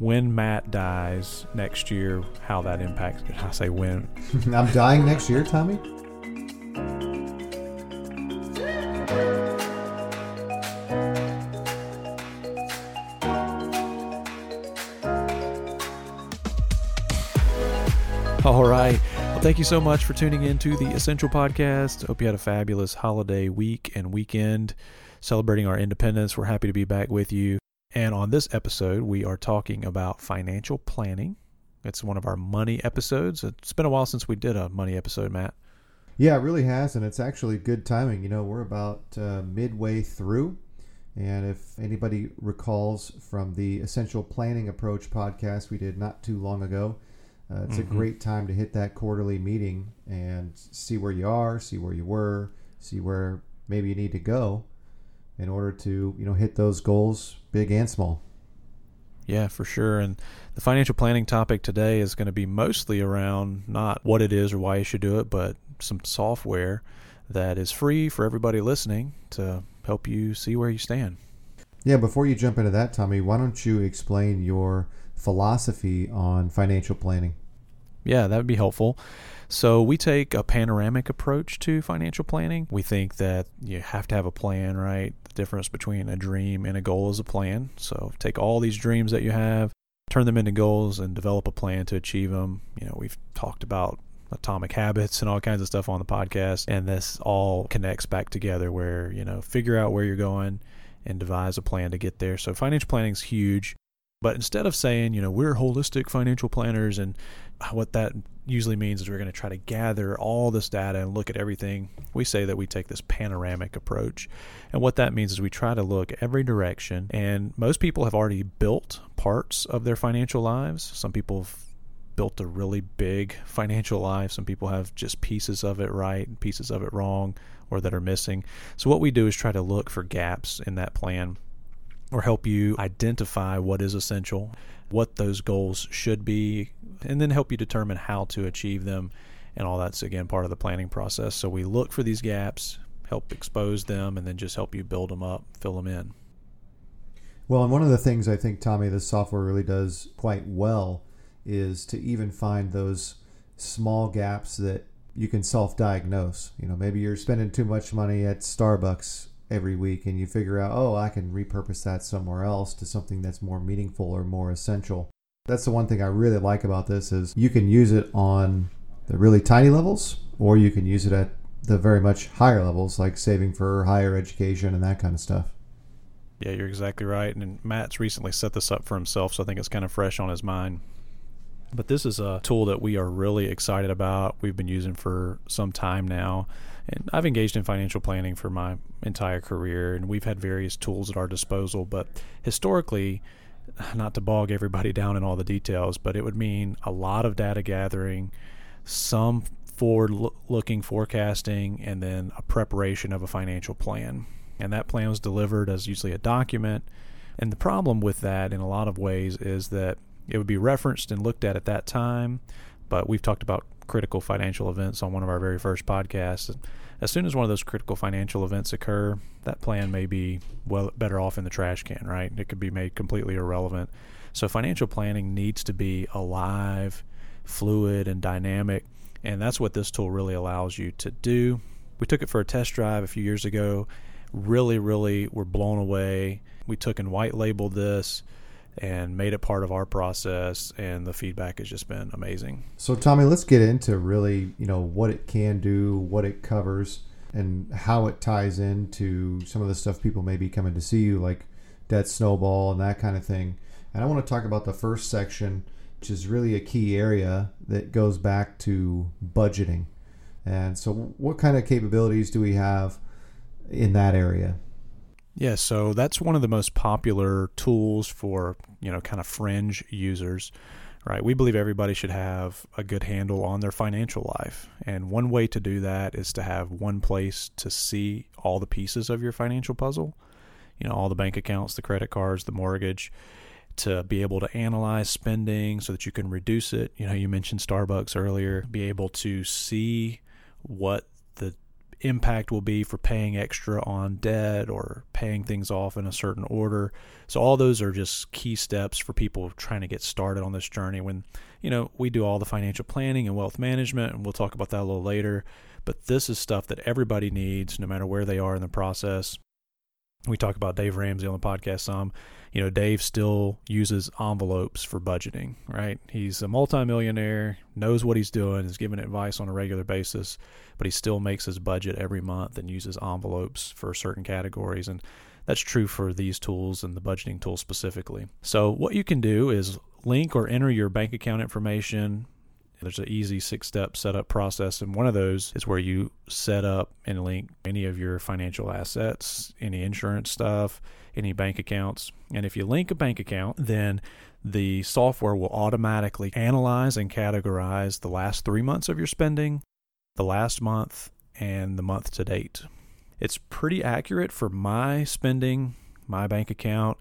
when Matt dies next year, how that impacts. I say when. I'm dying next year, Tommy. All right. Well, thank you so much for tuning in to the Essential Podcast. Hope you had a fabulous holiday week and weekend celebrating our independence. We're happy to be back with you. And on this episode, we are talking about financial planning. It's one of our money episodes. It's been a while since we did a money episode, Matt. Yeah, it really has, and it's actually good timing. You know, we're about uh, midway through. And if anybody recalls from the Essential Planning Approach podcast we did not too long ago, uh, it's mm-hmm. a great time to hit that quarterly meeting and see where you are, see where you were, see where maybe you need to go in order to you know hit those goals, big and small. Yeah, for sure. And the financial planning topic today is going to be mostly around not what it is or why you should do it, but some software that is free for everybody listening to help you see where you stand. Yeah, before you jump into that, Tommy, why don't you explain your philosophy on financial planning? Yeah, that would be helpful. So we take a panoramic approach to financial planning. We think that you have to have a plan, right? The difference between a dream and a goal is a plan. So take all these dreams that you have, turn them into goals, and develop a plan to achieve them. You know, we've talked about atomic habits and all kinds of stuff on the podcast, and this all connects back together where, you know, figure out where you're going and devise a plan to get there. So financial planning is huge. But instead of saying, you know, we're holistic financial planners and what that usually means is we're going to try to gather all this data and look at everything. We say that we take this panoramic approach. And what that means is we try to look every direction. And most people have already built parts of their financial lives. Some people have built a really big financial life. Some people have just pieces of it right, pieces of it wrong, or that are missing. So what we do is try to look for gaps in that plan or help you identify what is essential, what those goals should be, and then help you determine how to achieve them. And all that's again part of the planning process. So we look for these gaps, help expose them, and then just help you build them up, fill them in. Well, and one of the things I think, Tommy, this software really does quite well is to even find those small gaps that you can self diagnose. You know, maybe you're spending too much money at Starbucks every week and you figure out, oh, I can repurpose that somewhere else to something that's more meaningful or more essential. That's the one thing I really like about this is you can use it on the really tiny levels or you can use it at the very much higher levels like saving for higher education and that kind of stuff. Yeah, you're exactly right. And Matt's recently set this up for himself, so I think it's kind of fresh on his mind. But this is a tool that we are really excited about. We've been using for some time now. And I've engaged in financial planning for my entire career, and we've had various tools at our disposal. But historically, not to bog everybody down in all the details, but it would mean a lot of data gathering, some forward looking forecasting, and then a preparation of a financial plan. And that plan was delivered as usually a document. And the problem with that, in a lot of ways, is that it would be referenced and looked at at that time. But we've talked about critical financial events on one of our very first podcasts. As soon as one of those critical financial events occur, that plan may be well better off in the trash can, right? It could be made completely irrelevant. So financial planning needs to be alive, fluid, and dynamic, and that's what this tool really allows you to do. We took it for a test drive a few years ago. Really, really were blown away. We took and white labeled this and made it part of our process and the feedback has just been amazing. So Tommy, let's get into really, you know, what it can do, what it covers and how it ties into some of the stuff people may be coming to see you like debt snowball and that kind of thing. And I want to talk about the first section, which is really a key area that goes back to budgeting. And so what kind of capabilities do we have in that area? Yeah, so that's one of the most popular tools for, you know, kind of fringe users, right? We believe everybody should have a good handle on their financial life. And one way to do that is to have one place to see all the pieces of your financial puzzle, you know, all the bank accounts, the credit cards, the mortgage, to be able to analyze spending so that you can reduce it. You know, you mentioned Starbucks earlier, be able to see what impact will be for paying extra on debt or paying things off in a certain order. So all those are just key steps for people trying to get started on this journey when you know, we do all the financial planning and wealth management and we'll talk about that a little later, but this is stuff that everybody needs no matter where they are in the process. We talk about Dave Ramsey on the podcast some. You know, Dave still uses envelopes for budgeting, right? He's a multimillionaire, knows what he's doing, is giving advice on a regular basis, but he still makes his budget every month and uses envelopes for certain categories. And that's true for these tools and the budgeting tool specifically. So, what you can do is link or enter your bank account information there's an easy six step setup process, and one of those is where you set up and link any of your financial assets, any insurance stuff, any bank accounts. And if you link a bank account, then the software will automatically analyze and categorize the last three months of your spending, the last month, and the month to date. It's pretty accurate for my spending, my bank account.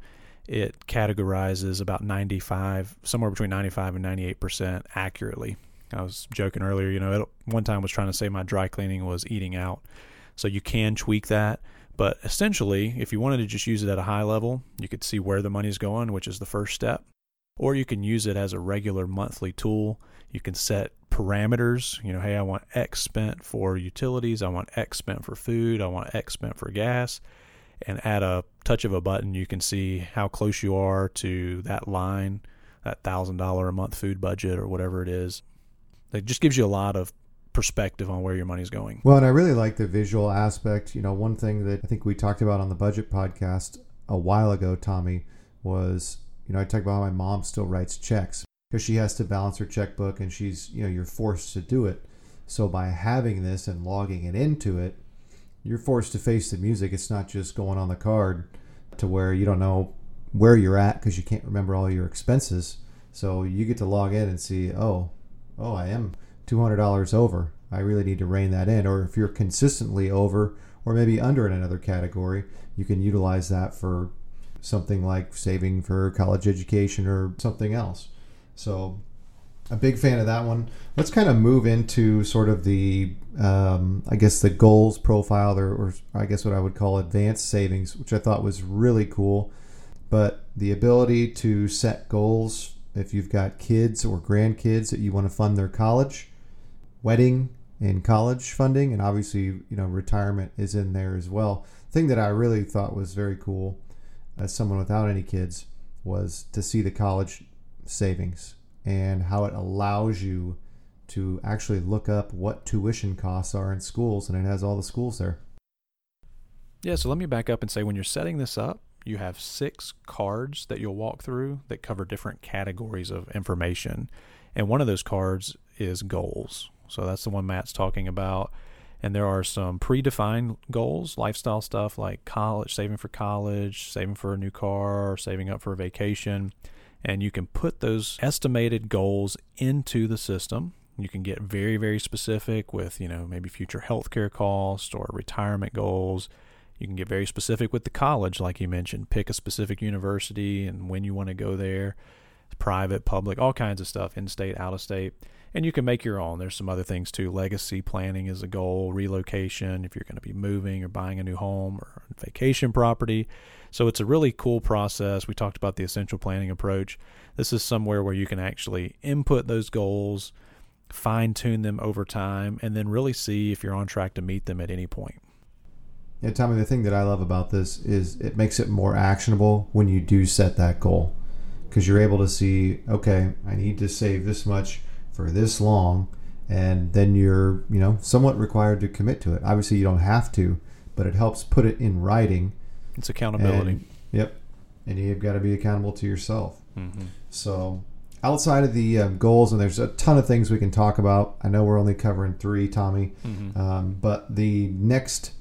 It categorizes about 95, somewhere between 95 and 98% accurately. I was joking earlier, you know, one time was trying to say my dry cleaning was eating out. So you can tweak that. But essentially, if you wanted to just use it at a high level, you could see where the money's going, which is the first step. Or you can use it as a regular monthly tool. You can set parameters. You know, hey, I want X spent for utilities. I want X spent for food. I want X spent for gas. And at a touch of a button, you can see how close you are to that line, that $1,000 a month food budget or whatever it is. It just gives you a lot of perspective on where your money's going. Well, and I really like the visual aspect. You know, one thing that I think we talked about on the budget podcast a while ago, Tommy, was you know I talked about how my mom still writes checks because she has to balance her checkbook and she's you know you're forced to do it. So by having this and logging it into it, you're forced to face the music. It's not just going on the card to where you don't know where you're at because you can't remember all your expenses. So you get to log in and see, oh, oh, I am $200 over. I really need to rein that in. Or if you're consistently over or maybe under in another category, you can utilize that for something like saving for college education or something else. So, a big fan of that one. Let's kind of move into sort of the, um, I guess, the goals profile, or, or I guess what I would call advanced savings, which I thought was really cool. But the ability to set goals if you've got kids or grandkids that you want to fund their college, wedding and college funding, and obviously, you know, retirement is in there as well. Thing that I really thought was very cool as someone without any kids was to see the college savings and how it allows you to actually look up what tuition costs are in schools, and it has all the schools there. Yeah, so let me back up and say when you're setting this up, you have six cards that you'll walk through that cover different categories of information. And one of those cards is goals. So that's the one Matt's talking about. And there are some predefined goals, lifestyle stuff like college, saving for college, saving for a new car, saving up for a vacation. And you can put those estimated goals into the system. You can get very, very specific with, you know, maybe future healthcare costs or retirement goals you can get very specific with the college, like you mentioned. Pick a specific university and when you want to go there, private, public, all kinds of stuff, in state, out of state. And you can make your own. There's some other things too. Legacy planning is a goal, relocation, if you're going to be moving or buying a new home or vacation property. So it's a really cool process. We talked about the essential planning approach. This is somewhere where you can actually input those goals, fine tune them over time, and then really see if you're on track to meet them at any point. Yeah, Tommy, the thing that I love about this is it makes it more actionable when you do set that goal because you're able to see, okay, I need to save this much for this long, and then you're, you know, somewhat required to commit to it. Obviously, you don't have to, but it helps put it in writing. It's accountability. And, yep, and you've got to be accountable to yourself. Mm-hmm. So, outside of the um, goals, and there's a ton of things we can talk about. I know we're only covering three, Tommy, mm-hmm. um, but the next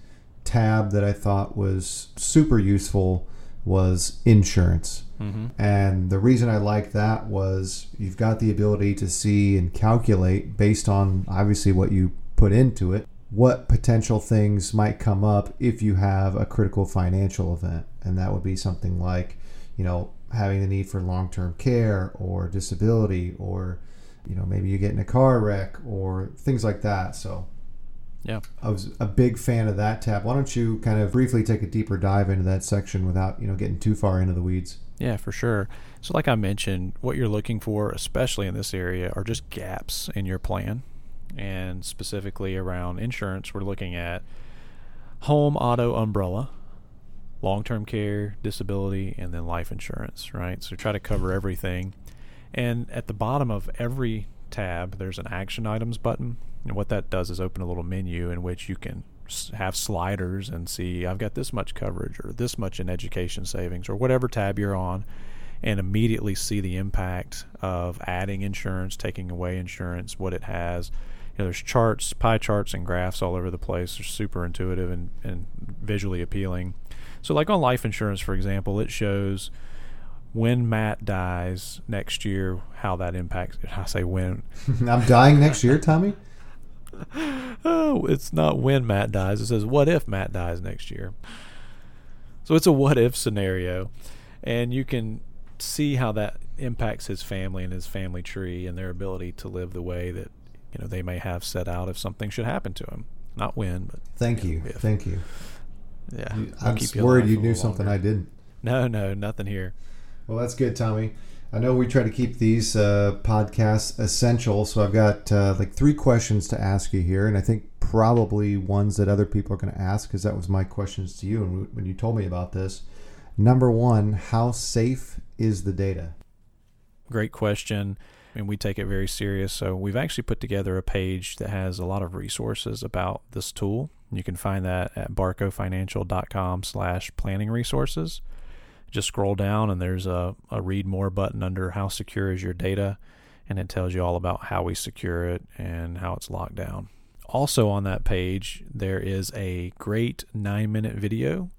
tab that I thought was super useful was insurance. Mm-hmm. And the reason I like that was you've got the ability to see and calculate based on obviously what you put into it what potential things might come up if you have a critical financial event. And that would be something like, you know, having the need for long term care or disability or, you know, maybe you get in a car wreck or things like that. So Yeah. I was a big fan of that tab. Why don't you kind of briefly take a deeper dive into that section without, you know, getting too far into the weeds? Yeah, for sure. So, like I mentioned, what you're looking for, especially in this area, are just gaps in your plan. And specifically around insurance, we're looking at home, auto, umbrella, long term care, disability, and then life insurance, right? So, try to cover everything. And at the bottom of every tab, there's an action items button. And what that does is open a little menu in which you can have sliders and see I've got this much coverage or this much in education savings or whatever tab you're on and immediately see the impact of adding insurance, taking away insurance, what it has. You know, there's charts, pie charts, and graphs all over the place. They're super intuitive and, and visually appealing. So, like on life insurance, for example, it shows when Matt dies next year, how that impacts. I say when. I'm dying next year, Tommy. Oh, it's not when Matt dies. It says what if Matt dies next year. So it's a what if scenario, and you can see how that impacts his family and his family tree and their ability to live the way that you know they may have set out if something should happen to him. Not when, but thank you, if. thank you. Yeah, you, I'm worried you knew something. I didn't. No, no, nothing here. Well, that's good, Tommy. I know we try to keep these uh, podcasts essential, so I've got uh, like three questions to ask you here, and I think probably ones that other people are going to ask because that was my questions to you and when you told me about this. Number one, how safe is the data? Great question. And we take it very serious. So we've actually put together a page that has a lot of resources about this tool. You can find that at barcofinancial.com slash planning resources. Just scroll down and there's a, a read more button under how secure is your data and it tells you all about how we secure it and how it's locked down. Also on that page, there is a great nine minute video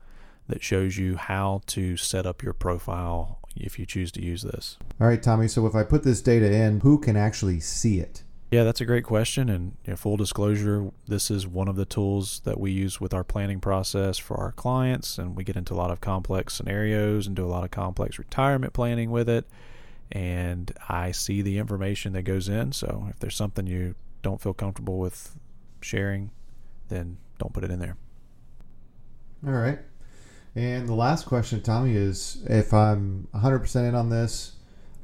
that shows you how to set up your profile if you choose to use this. All right, Tommy. So if I put this data in, who can actually see it? Yeah, that's a great question. And you know, full disclosure, this is one of the tools that we use with our planning process for our clients. And we get into a lot of complex scenarios and do a lot of complex retirement planning with it. And I see the information that goes in. So if there's something you don't feel comfortable with sharing, then don't put it in there. All right. And the last question, Tommy, is if I'm 100% in on this,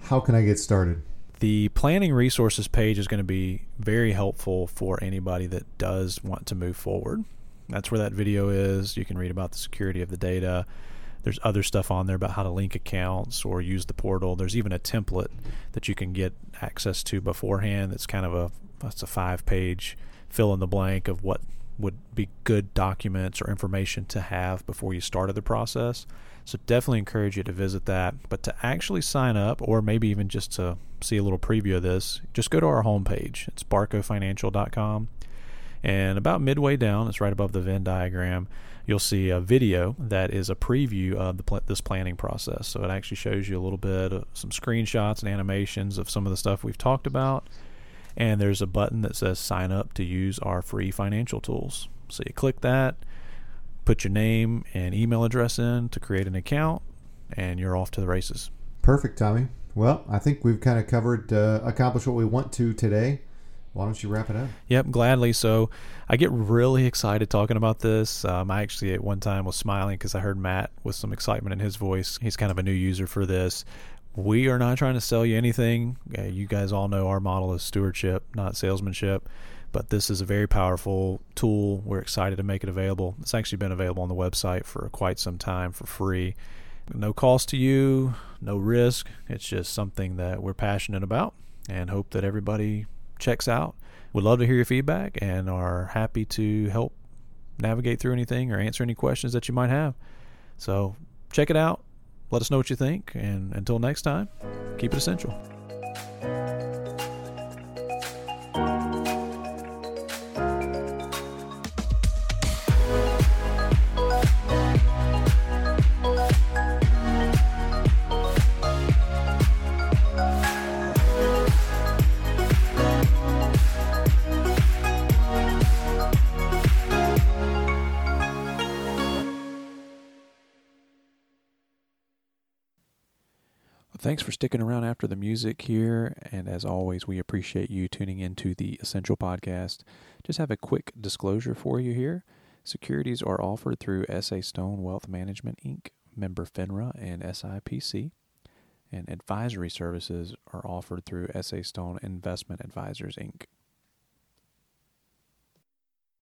how can I get started? The planning resources page is going to be very helpful for anybody that does want to move forward. That's where that video is. You can read about the security of the data. There's other stuff on there about how to link accounts or use the portal. There's even a template that you can get access to beforehand. That's kind of a that's a five page fill in the blank of what would be good documents or information to have before you started the process. So definitely encourage you to visit that. But to actually sign up, or maybe even just to see a little preview of this, just go to our homepage. It's barcofinancial.com. And about midway down, it's right above the Venn diagram, you'll see a video that is a preview of pl- this planning process. So it actually shows you a little bit of some screenshots and animations of some of the stuff we've talked about and there's a button that says sign up to use our free financial tools. So you click that, put your name and email address in to create an account, and you're off to the races. Perfect, Tommy. Well, I think we've kind of covered, uh, accomplished what we want to today. Why don't you wrap it up? Yep, gladly. So I get really excited talking about this. Um, I actually at one time was smiling because I heard Matt with some excitement in his voice. He's kind of a new user for this we are not trying to sell you anything. Uh, you guys all know our model is stewardship, not salesmanship. But this is a very powerful tool. We're excited to make it available. It's actually been available on the website for quite some time for free. No cost to you, no risk. It's just something that we're passionate about and hope that everybody checks out. We'd love to hear your feedback and are happy to help navigate through anything or answer any questions that you might have. So check it out let us know what you think. And until next time, keep it essential. Thanks for sticking around after the music here. And as always, we appreciate you tuning into the Essential Podcast. Just have a quick disclosure for you here. Securities are offered through SA Stone Wealth Management Inc., member FINRA and SIPC, and advisory services are offered through SA Stone Investment Advisors Inc.